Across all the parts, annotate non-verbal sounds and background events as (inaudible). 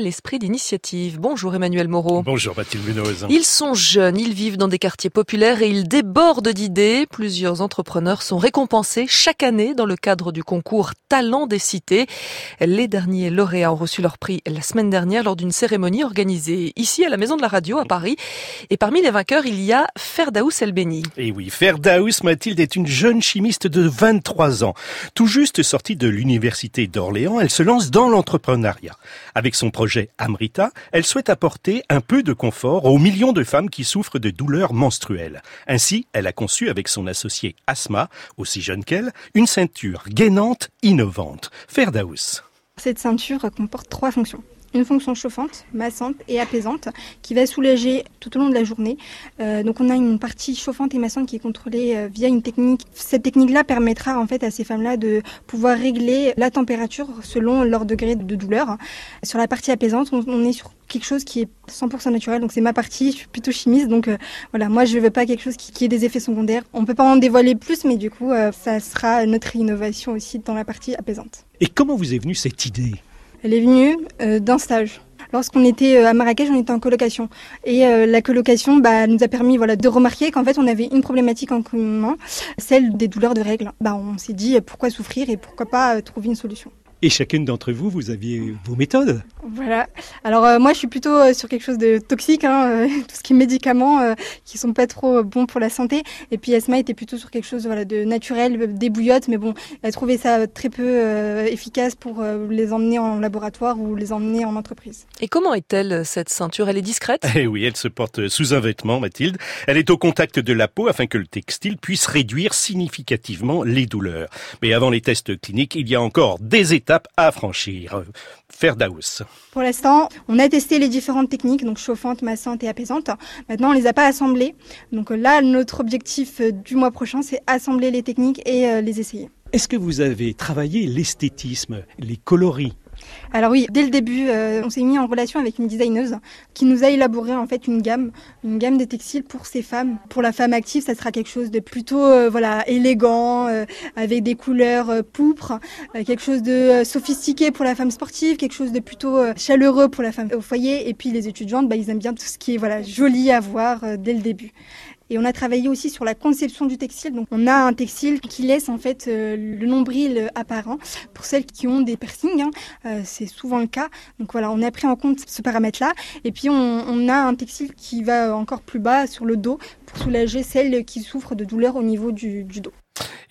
L'esprit d'initiative. Bonjour Emmanuel Moreau. Bonjour Mathilde Munoz. Ils sont jeunes, ils vivent dans des quartiers populaires et ils débordent d'idées. Plusieurs entrepreneurs sont récompensés chaque année dans le cadre du concours Talent des cités. Les derniers lauréats ont reçu leur prix la semaine dernière lors d'une cérémonie organisée ici à la Maison de la Radio à Paris. Et parmi les vainqueurs, il y a Ferdaous Elbeni. Et oui, Ferdaous Mathilde est une jeune chimiste de 23 ans. Tout juste sortie de l'université d'Orléans, elle se lance dans l'entrepreneuriat. Avec son projet Amrita, elle souhaite apporter un peu de confort aux millions de femmes qui souffrent de douleurs menstruelles. Ainsi, elle a conçu avec son associé Asma, aussi jeune qu'elle, une ceinture gainante innovante. Ferdaous. Cette ceinture comporte trois fonctions une fonction chauffante, massante et apaisante qui va soulager tout au long de la journée. Euh, donc on a une partie chauffante et massante qui est contrôlée euh, via une technique. Cette technique-là permettra en fait à ces femmes-là de pouvoir régler la température selon leur degré de douleur. Sur la partie apaisante, on, est sur quelque chose qui est 100% naturel. Donc c'est ma partie, je suis plutôt chimiste. Donc euh, voilà, moi je veux pas quelque chose qui, qui, ait des effets secondaires. On peut pas en dévoiler plus, mais du coup ça sera notre innovation aussi dans la partie apaisante. Et comment vous est venue cette idée? Elle est venue euh, d'un stage. Lorsqu'on était euh, à Marrakech, on était en colocation. Et euh, la colocation bah, nous a permis voilà, de remarquer qu'en fait, on avait une problématique en commun, celle des douleurs de règles. Bah, on s'est dit pourquoi souffrir et pourquoi pas trouver une solution. Et chacune d'entre vous, vous aviez vos méthodes. Voilà. Alors euh, moi, je suis plutôt euh, sur quelque chose de toxique, hein, euh, (laughs) tout ce qui est médicaments qui sont pas trop bons pour la santé. Et puis Asma était plutôt sur quelque chose voilà, de naturel, des bouillottes, mais bon, elle a trouvé ça très peu efficace pour les emmener en laboratoire ou les emmener en entreprise. Et comment est-elle cette ceinture? Elle est discrète? Eh oui, elle se porte sous un vêtement, Mathilde. Elle est au contact de la peau afin que le textile puisse réduire significativement les douleurs. Mais avant les tests cliniques, il y a encore des étapes à franchir. Ferdaous. Pour l'instant, on a testé les différentes techniques, donc chauffantes, massantes et apaisantes. Maintenant, on les a pas assemblées. Donc là, notre objectif euh, du mois prochain, c'est assembler les techniques et euh, les essayer. Est-ce que vous avez travaillé l'esthétisme, les coloris alors oui, dès le début, euh, on s'est mis en relation avec une designeuse qui nous a élaboré en fait une gamme, une gamme de textiles pour ces femmes. Pour la femme active, ça sera quelque chose de plutôt euh, voilà élégant, euh, avec des couleurs pourpres, quelque chose de sophistiqué pour la femme sportive, quelque chose de plutôt chaleureux pour la femme au foyer. Et puis les étudiantes, bah, ils aiment bien tout ce qui est voilà joli à voir dès le début. Et on a travaillé aussi sur la conception du textile. Donc on a un textile qui laisse en fait euh, le nombril apparent pour celles qui ont des piercings. Hein. Euh, c'est souvent le cas. Donc voilà, on a pris en compte ce paramètre-là. Et puis on, a un textile qui va encore plus bas sur le dos pour soulager celles qui souffrent de douleurs au niveau du dos.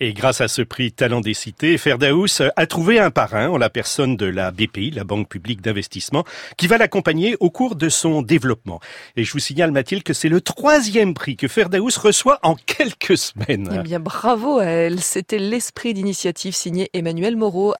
Et grâce à ce prix Talent des cités, Ferdaous a trouvé un parrain en la personne de la BPI, la Banque publique d'investissement, qui va l'accompagner au cours de son développement. Et je vous signale, Mathilde, que c'est le troisième prix que Ferdaous reçoit en quelques semaines. Eh bien, bravo à elle. C'était l'esprit d'initiative signé Emmanuel Moreau.